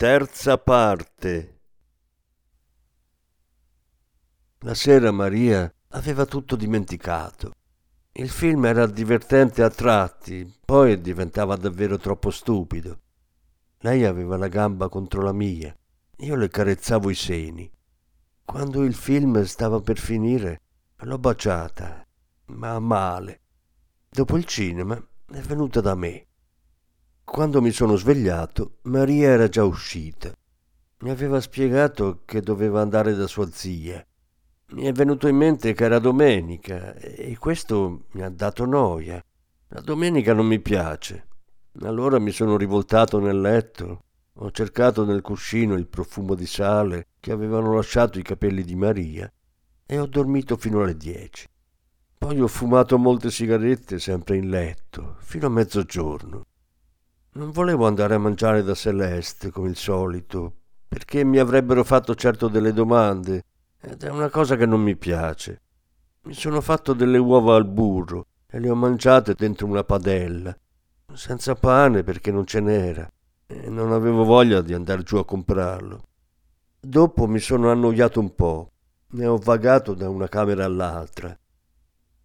Terza parte La sera Maria aveva tutto dimenticato. Il film era divertente a tratti, poi diventava davvero troppo stupido. Lei aveva la gamba contro la mia, io le carezzavo i seni. Quando il film stava per finire, l'ho baciata, ma male. Dopo il cinema è venuta da me. Quando mi sono svegliato, Maria era già uscita. Mi aveva spiegato che doveva andare da sua zia. Mi è venuto in mente che era domenica e questo mi ha dato noia. La domenica non mi piace. Allora mi sono rivoltato nel letto, ho cercato nel cuscino il profumo di sale che avevano lasciato i capelli di Maria e ho dormito fino alle dieci. Poi ho fumato molte sigarette sempre in letto, fino a mezzogiorno. Non volevo andare a mangiare da Celeste come il solito, perché mi avrebbero fatto certo delle domande, ed è una cosa che non mi piace. Mi sono fatto delle uova al burro e le ho mangiate dentro una padella, senza pane perché non ce n'era, e non avevo voglia di andare giù a comprarlo. Dopo mi sono annoiato un po', ne ho vagato da una camera all'altra.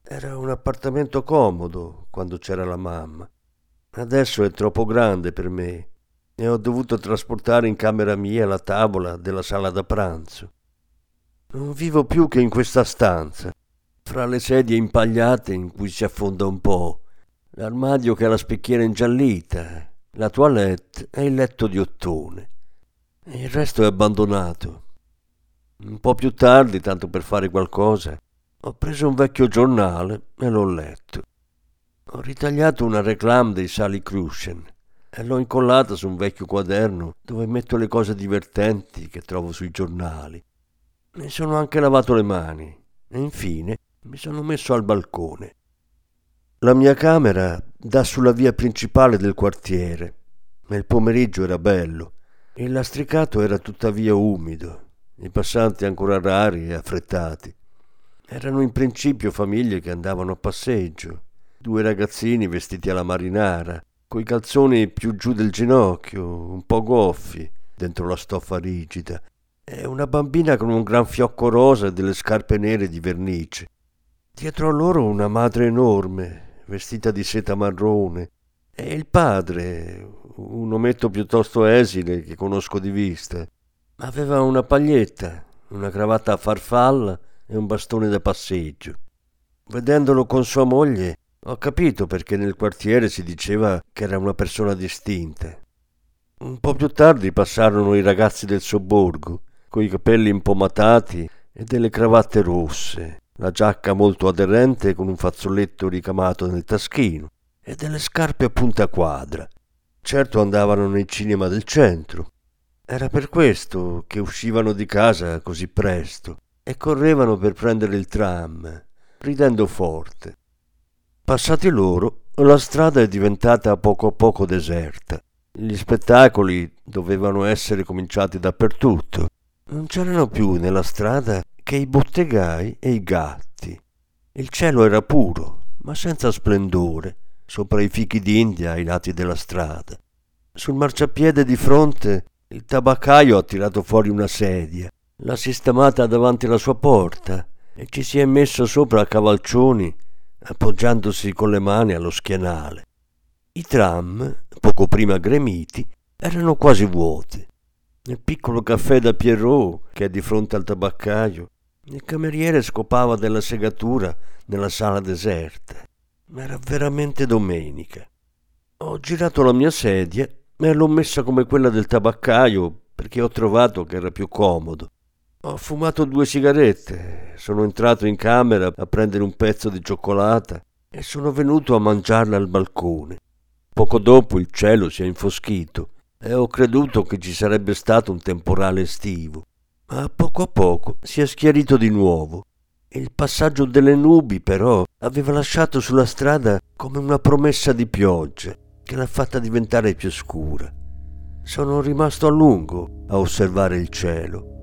Era un appartamento comodo quando c'era la mamma. Adesso è troppo grande per me e ho dovuto trasportare in camera mia la tavola della sala da pranzo. Non vivo più che in questa stanza, fra le sedie impagliate in cui si affonda un po', l'armadio che ha la specchiera ingiallita, la toilette e il letto di ottone. Il resto è abbandonato. Un po' più tardi, tanto per fare qualcosa, ho preso un vecchio giornale e l'ho letto. Ho ritagliato una reclame dei Sally Crucian e l'ho incollata su un vecchio quaderno dove metto le cose divertenti che trovo sui giornali. Mi sono anche lavato le mani e infine mi sono messo al balcone. La mia camera dà sulla via principale del quartiere il pomeriggio era bello. Il lastricato era tuttavia umido, i passanti ancora rari e affrettati. Erano in principio famiglie che andavano a passeggio due ragazzini vestiti alla marinara, coi calzoni più giù del ginocchio, un po' goffi, dentro la stoffa rigida, e una bambina con un gran fiocco rosa e delle scarpe nere di vernice. Dietro a loro una madre enorme, vestita di seta marrone, e il padre, un ometto piuttosto esile che conosco di vista. Aveva una paglietta, una cravatta a farfalla e un bastone da passeggio. Vedendolo con sua moglie, ho capito perché nel quartiere si diceva che era una persona distinta. Un po' più tardi passarono i ragazzi del sobborgo, coi capelli impomatati e delle cravatte rosse, la giacca molto aderente con un fazzoletto ricamato nel taschino e delle scarpe a punta quadra. Certo andavano nel cinema del centro. Era per questo che uscivano di casa così presto e correvano per prendere il tram, ridendo forte. Passati loro, la strada è diventata a poco a poco deserta. Gli spettacoli dovevano essere cominciati dappertutto. Non c'erano più nella strada che i bottegai e i gatti. Il cielo era puro, ma senza splendore, sopra i fichi d'India ai lati della strada. Sul marciapiede di fronte il tabaccaio ha tirato fuori una sedia, l'ha sistemata davanti alla sua porta e ci si è messo sopra a cavalcioni appoggiandosi con le mani allo schienale. I tram, poco prima gremiti, erano quasi vuoti. Nel piccolo caffè da Pierrot, che è di fronte al tabaccaio, il cameriere scopava della segatura nella sala deserta. Ma era veramente domenica. Ho girato la mia sedia e l'ho messa come quella del tabaccaio perché ho trovato che era più comodo. Ho fumato due sigarette, sono entrato in camera a prendere un pezzo di cioccolata e sono venuto a mangiarla al balcone. Poco dopo il cielo si è infoschito e ho creduto che ci sarebbe stato un temporale estivo. Ma poco a poco si è schiarito di nuovo. Il passaggio delle nubi, però, aveva lasciato sulla strada come una promessa di pioggia che l'ha fatta diventare più scura. Sono rimasto a lungo a osservare il cielo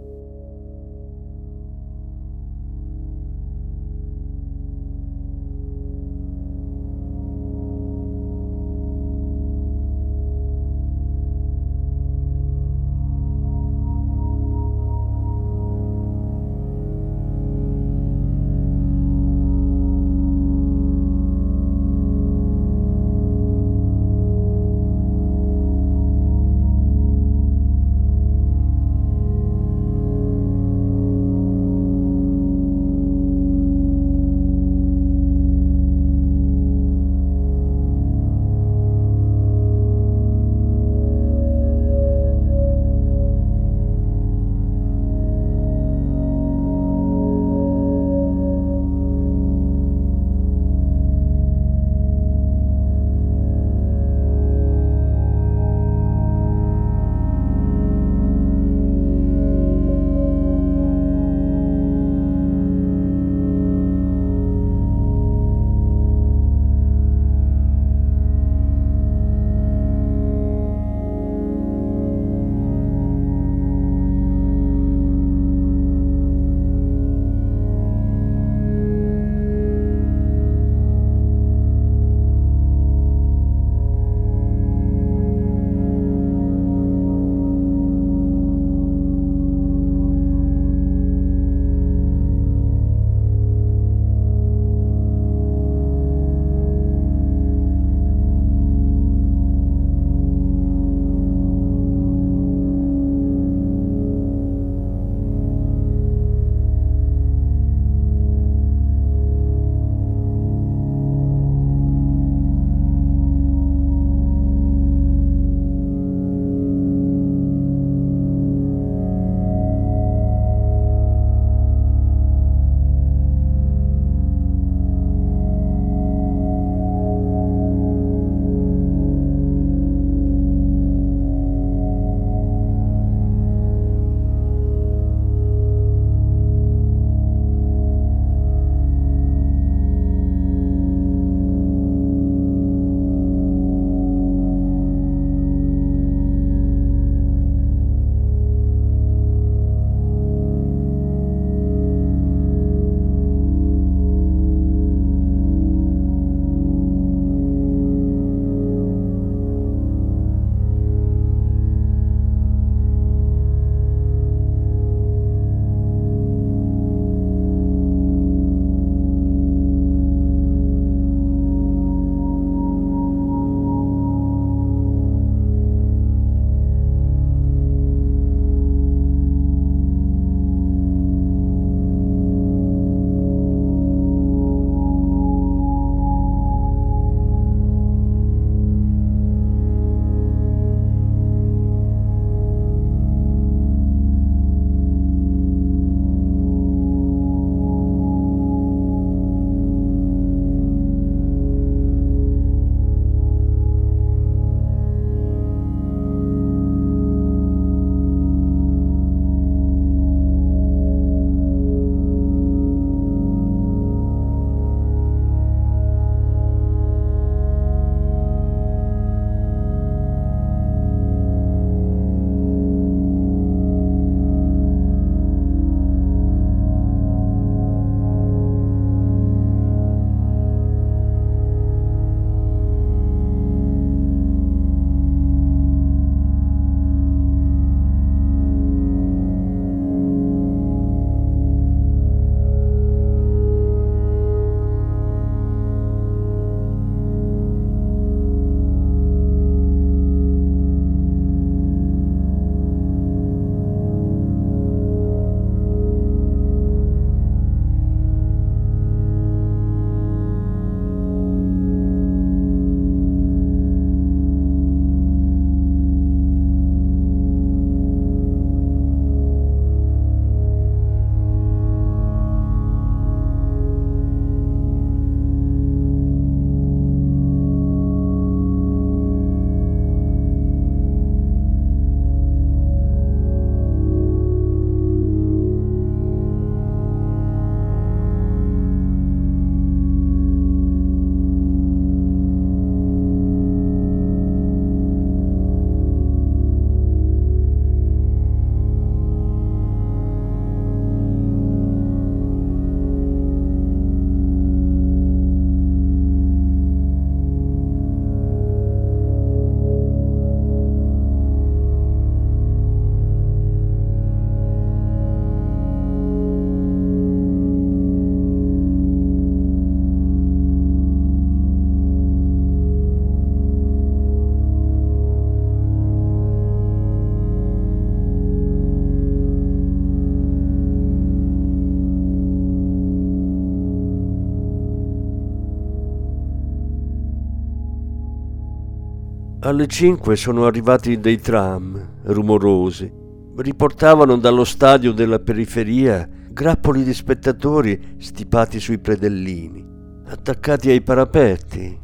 Alle cinque sono arrivati dei tram, rumorosi. Riportavano dallo stadio della periferia grappoli di spettatori stipati sui predellini, attaccati ai parapetti.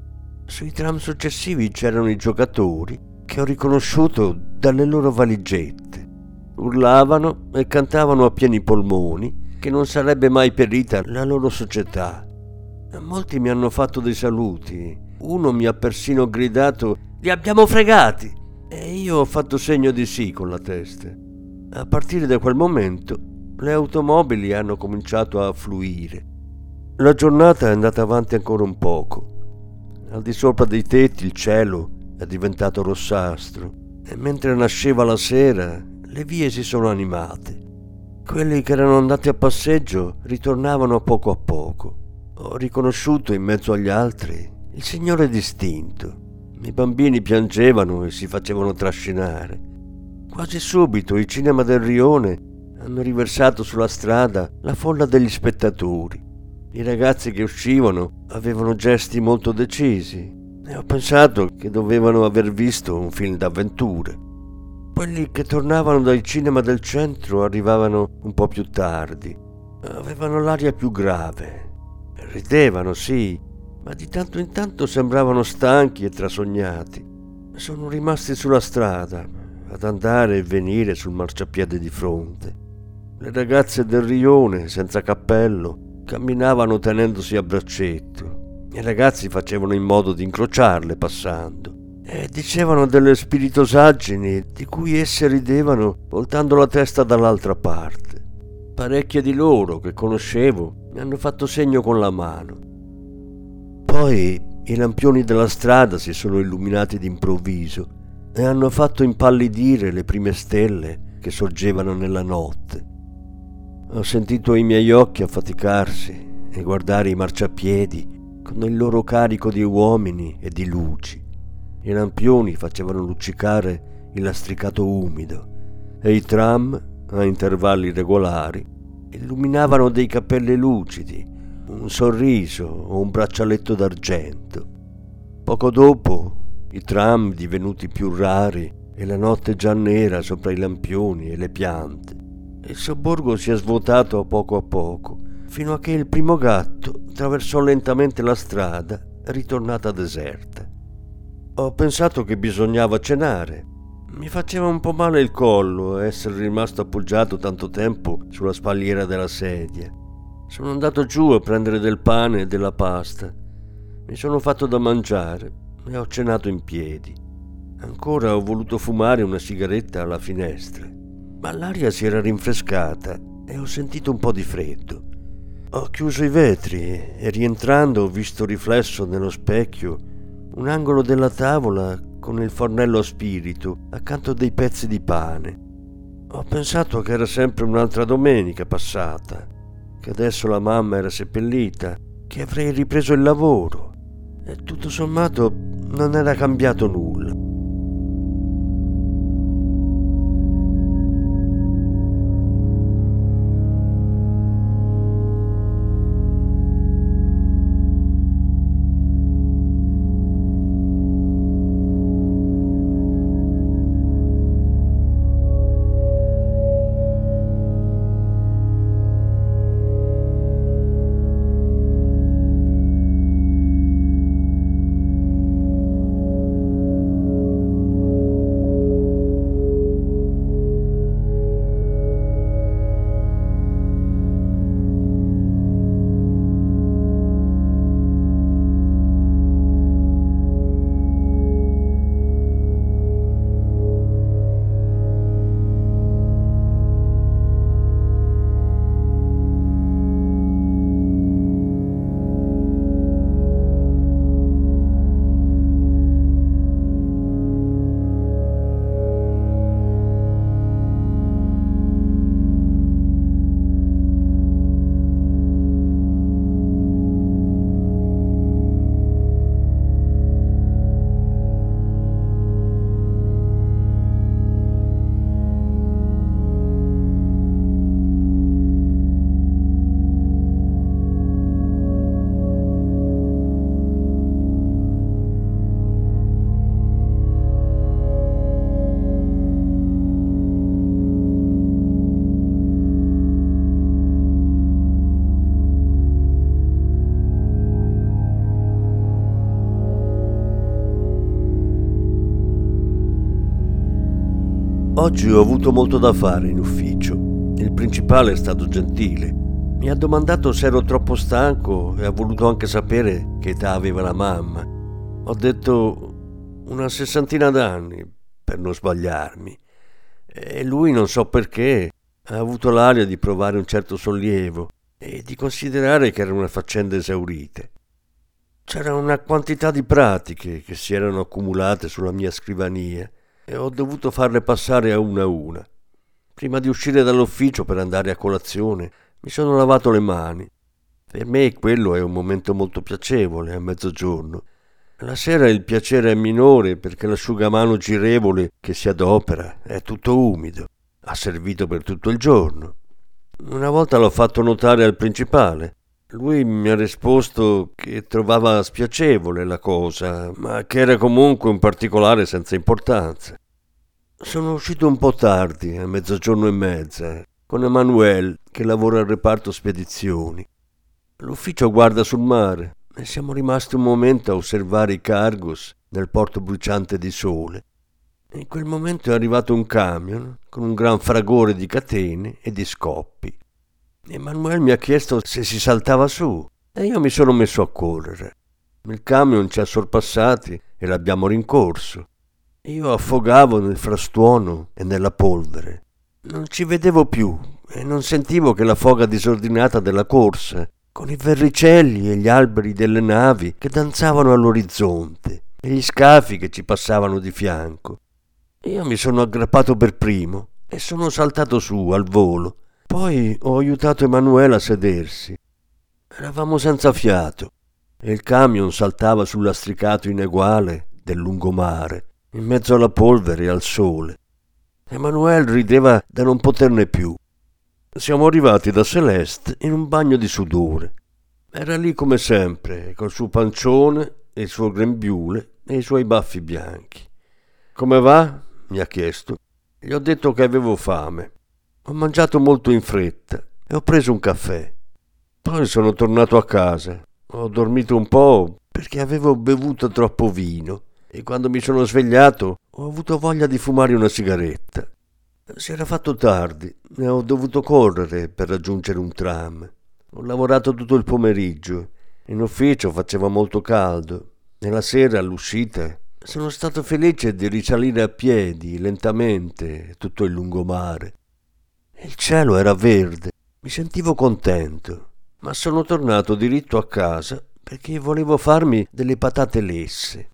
Sui tram successivi c'erano i giocatori che ho riconosciuto dalle loro valigette. Urlavano e cantavano a pieni polmoni che non sarebbe mai perita la loro società. Molti mi hanno fatto dei saluti. Uno mi ha persino gridato Li abbiamo fregati! E io ho fatto segno di sì con la testa. A partire da quel momento le automobili hanno cominciato a fluire. La giornata è andata avanti ancora un poco. Al di sopra dei tetti il cielo è diventato rossastro e mentre nasceva la sera le vie si sono animate. Quelli che erano andati a passeggio ritornavano a poco a poco. Ho riconosciuto in mezzo agli altri il signore distinto. I bambini piangevano e si facevano trascinare. Quasi subito i cinema del rione hanno riversato sulla strada la folla degli spettatori. I ragazzi che uscivano avevano gesti molto decisi e ho pensato che dovevano aver visto un film d'avventure. Quelli che tornavano dal cinema del centro arrivavano un po' più tardi. Avevano l'aria più grave. Ridevano, sì, ma di tanto in tanto sembravano stanchi e trasognati. Sono rimasti sulla strada, ad andare e venire sul marciapiede di fronte. Le ragazze del rione, senza cappello, camminavano tenendosi a braccetto. I ragazzi facevano in modo di incrociarle passando e dicevano delle spiritosaggini di cui esse ridevano voltando la testa dall'altra parte. Parecchie di loro che conoscevo mi hanno fatto segno con la mano. Poi i lampioni della strada si sono illuminati d'improvviso e hanno fatto impallidire le prime stelle che sorgevano nella notte. Ho sentito i miei occhi affaticarsi e guardare i marciapiedi con il loro carico di uomini e di luci. I lampioni facevano luccicare il lastricato umido e i tram, a intervalli regolari, illuminavano dei capelli lucidi, un sorriso o un braccialetto d'argento. Poco dopo, i tram divenuti più rari e la notte già nera sopra i lampioni e le piante il sobborgo si è svuotato a poco a poco, fino a che il primo gatto attraversò lentamente la strada, ritornata deserta. Ho pensato che bisognava cenare. Mi faceva un po' male il collo essere rimasto appoggiato tanto tempo sulla spalliera della sedia. Sono andato giù a prendere del pane e della pasta. Mi sono fatto da mangiare e ho cenato in piedi. Ancora ho voluto fumare una sigaretta alla finestra ma l'aria si era rinfrescata e ho sentito un po' di freddo. Ho chiuso i vetri e rientrando ho visto riflesso nello specchio un angolo della tavola con il fornello a spirito accanto a dei pezzi di pane. Ho pensato che era sempre un'altra domenica passata, che adesso la mamma era seppellita, che avrei ripreso il lavoro e tutto sommato non era cambiato nulla. Oggi ho avuto molto da fare in ufficio. Il principale è stato gentile. Mi ha domandato se ero troppo stanco e ha voluto anche sapere che età aveva la mamma. Ho detto una sessantina d'anni, per non sbagliarmi. E lui, non so perché, ha avuto l'aria di provare un certo sollievo e di considerare che erano faccende esaurite. C'era una quantità di pratiche che si erano accumulate sulla mia scrivania e ho dovuto farle passare a una a una. Prima di uscire dall'ufficio per andare a colazione mi sono lavato le mani. Per me quello è un momento molto piacevole a mezzogiorno. La sera il piacere è minore perché l'asciugamano girevole che si adopera è tutto umido. Ha servito per tutto il giorno. Una volta l'ho fatto notare al principale lui mi ha risposto che trovava spiacevole la cosa, ma che era comunque un particolare senza importanza. Sono uscito un po' tardi, a mezzogiorno e mezza, con Emanuele che lavora al reparto spedizioni. L'ufficio guarda sul mare e siamo rimasti un momento a osservare i cargos nel porto bruciante di sole. In quel momento è arrivato un camion con un gran fragore di catene e di scoppi. Emanuele mi ha chiesto se si saltava su e io mi sono messo a correre. Il camion ci ha sorpassati e l'abbiamo rincorso. Io affogavo nel frastuono e nella polvere. Non ci vedevo più e non sentivo che la foga disordinata della corsa, con i verricelli e gli alberi delle navi che danzavano all'orizzonte e gli scafi che ci passavano di fianco. Io mi sono aggrappato per primo e sono saltato su al volo poi ho aiutato Emanuele a sedersi. Eravamo senza fiato e il camion saltava sul lastricato ineguale del lungomare, in mezzo alla polvere e al sole. Emanuele rideva da non poterne più. Siamo arrivati da Celeste in un bagno di sudore. Era lì come sempre, col suo pancione e il suo grembiule e i suoi baffi bianchi. Come va? mi ha chiesto. Gli ho detto che avevo fame. Ho mangiato molto in fretta e ho preso un caffè. Poi sono tornato a casa. Ho dormito un po' perché avevo bevuto troppo vino e quando mi sono svegliato ho avuto voglia di fumare una sigaretta. Si era fatto tardi e ho dovuto correre per raggiungere un tram. Ho lavorato tutto il pomeriggio. In ufficio faceva molto caldo e la sera all'uscita sono stato felice di risalire a piedi lentamente tutto il lungomare. Il cielo era verde, mi sentivo contento, ma sono tornato diritto a casa perché volevo farmi delle patate lesse.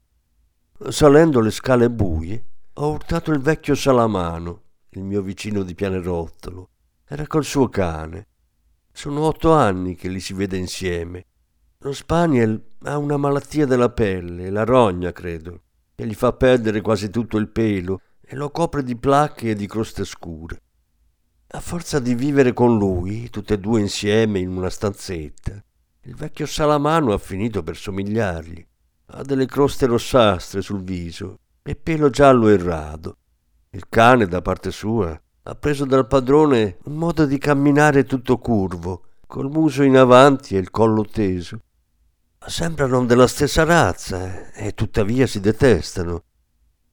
Salendo le scale buie, ho urtato il vecchio Salamano, il mio vicino di pianerottolo. Era col suo cane. Sono otto anni che li si vede insieme. Lo Spaniel ha una malattia della pelle, la rogna, credo, che gli fa perdere quasi tutto il pelo e lo copre di placche e di croste scure. A forza di vivere con lui, tutte e due insieme in una stanzetta, il vecchio Salamano ha finito per somigliargli. Ha delle croste rossastre sul viso e pelo giallo e rado. Il cane, da parte sua, ha preso dal padrone un modo di camminare tutto curvo, col muso in avanti e il collo teso. Sembrano della stessa razza eh, e tuttavia si detestano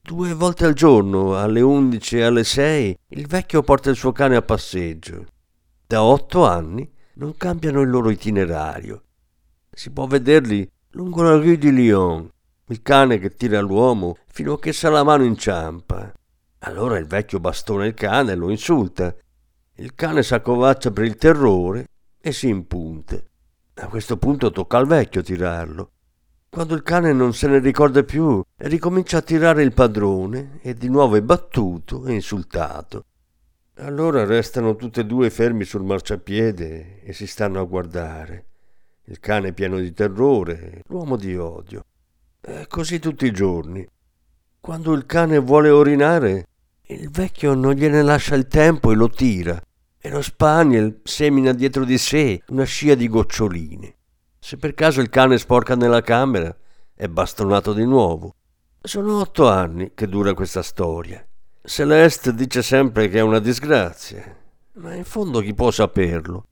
Due volte al giorno, alle undici e alle sei, il vecchio porta il suo cane a passeggio. Da otto anni non cambiano il loro itinerario. Si può vederli lungo la rue di Lyon, il cane che tira l'uomo fino a che sa la mano inciampa. Allora il vecchio bastona il cane e lo insulta. Il cane s'accovaccia per il terrore e si impunte. A questo punto tocca al vecchio tirarlo. Quando il cane non se ne ricorda più, ricomincia a tirare il padrone e di nuovo è battuto e insultato. Allora restano tutti e due fermi sul marciapiede e si stanno a guardare. Il cane pieno di terrore, l'uomo di odio. È così tutti i giorni. Quando il cane vuole orinare, il vecchio non gliene lascia il tempo e lo tira, e lo spaniel semina dietro di sé una scia di goccioline. Se per caso il cane sporca nella camera, è bastonato di nuovo. Sono otto anni che dura questa storia. Celeste dice sempre che è una disgrazia, ma in fondo chi può saperlo?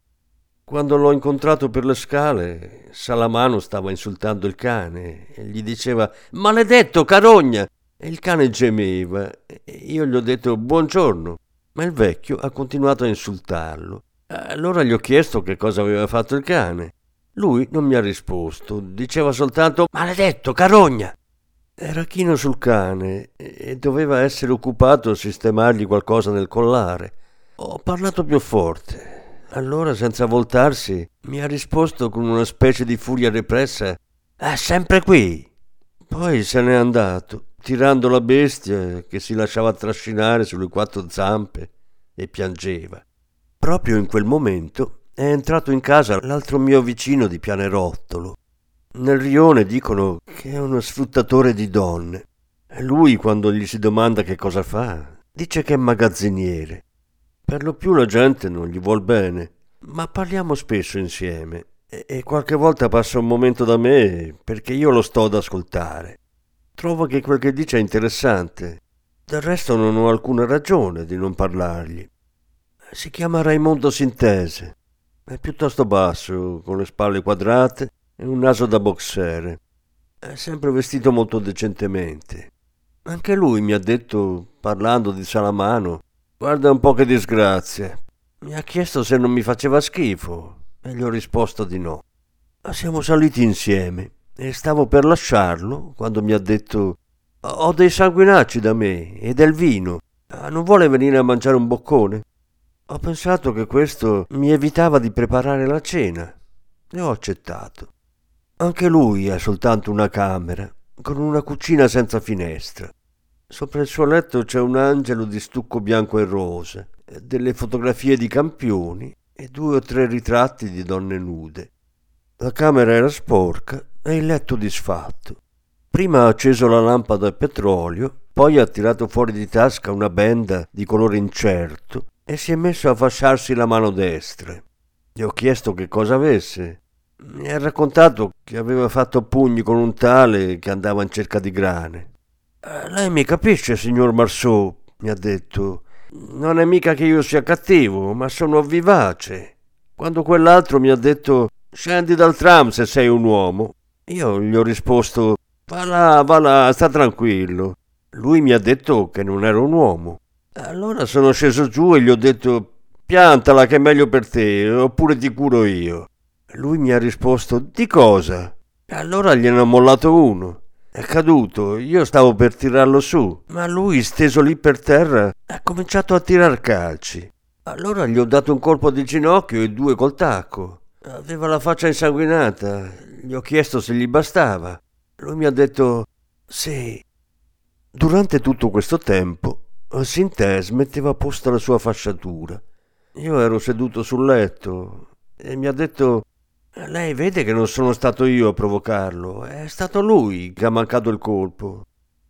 Quando l'ho incontrato per le scale, Salamano stava insultando il cane e gli diceva Maledetto, carogna! e il cane gemeva. Io gli ho detto buongiorno, ma il vecchio ha continuato a insultarlo. Allora gli ho chiesto che cosa aveva fatto il cane. Lui non mi ha risposto, diceva soltanto maledetto, carogna. Era chino sul cane e doveva essere occupato a sistemargli qualcosa nel collare. Ho parlato più forte. Allora, senza voltarsi, mi ha risposto con una specie di furia repressa: È sempre qui. Poi se n'è andato, tirando la bestia che si lasciava trascinare sulle quattro zampe e piangeva. Proprio in quel momento è entrato in casa l'altro mio vicino di pianerottolo. Nel rione dicono che è uno sfruttatore di donne. Lui, quando gli si domanda che cosa fa, dice che è magazziniere. Per lo più la gente non gli vuol bene, ma parliamo spesso insieme e qualche volta passa un momento da me perché io lo sto ad ascoltare. Trovo che quel che dice è interessante. Del resto non ho alcuna ragione di non parlargli. Si chiama Raimondo Sintese. È piuttosto basso, con le spalle quadrate e un naso da boxer. È sempre vestito molto decentemente. Anche lui mi ha detto, parlando di Salamano, guarda un po' che disgrazia. Mi ha chiesto se non mi faceva schifo e gli ho risposto di no. Siamo saliti insieme e stavo per lasciarlo quando mi ha detto ho dei sanguinacci da me e del vino. Non vuole venire a mangiare un boccone? Ho pensato che questo mi evitava di preparare la cena e ho accettato. Anche lui ha soltanto una camera, con una cucina senza finestra. Sopra il suo letto c'è un angelo di stucco bianco e rosa, delle fotografie di campioni e due o tre ritratti di donne nude. La camera era sporca e il letto disfatto. Prima ha acceso la lampada a petrolio, poi ha tirato fuori di tasca una benda di colore incerto e si è messo a fasciarsi la mano destra. Gli ho chiesto che cosa avesse. Mi ha raccontato che aveva fatto pugni con un tale che andava in cerca di grane. Eh, lei mi capisce, signor Marceau, mi ha detto. Non è mica che io sia cattivo, ma sono vivace. Quando quell'altro mi ha detto scendi dal tram se sei un uomo, io gli ho risposto va là, va là, sta tranquillo. Lui mi ha detto che non ero un uomo. Allora sono sceso giù e gli ho detto piantala che è meglio per te, oppure ti curo io. Lui mi ha risposto di cosa? Allora gliene ho mollato uno. È caduto, io stavo per tirarlo su, ma lui, steso lì per terra, ha cominciato a tirar calci. Allora gli ho dato un colpo di ginocchio e due col tacco. Aveva la faccia insanguinata. Gli ho chiesto se gli bastava. Lui mi ha detto sì. Durante tutto questo tempo Sintes metteva a posto la sua fasciatura. Io ero seduto sul letto e mi ha detto lei vede che non sono stato io a provocarlo, è stato lui che ha mancato il colpo.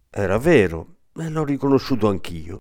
Era vero, e l'ho riconosciuto anch'io.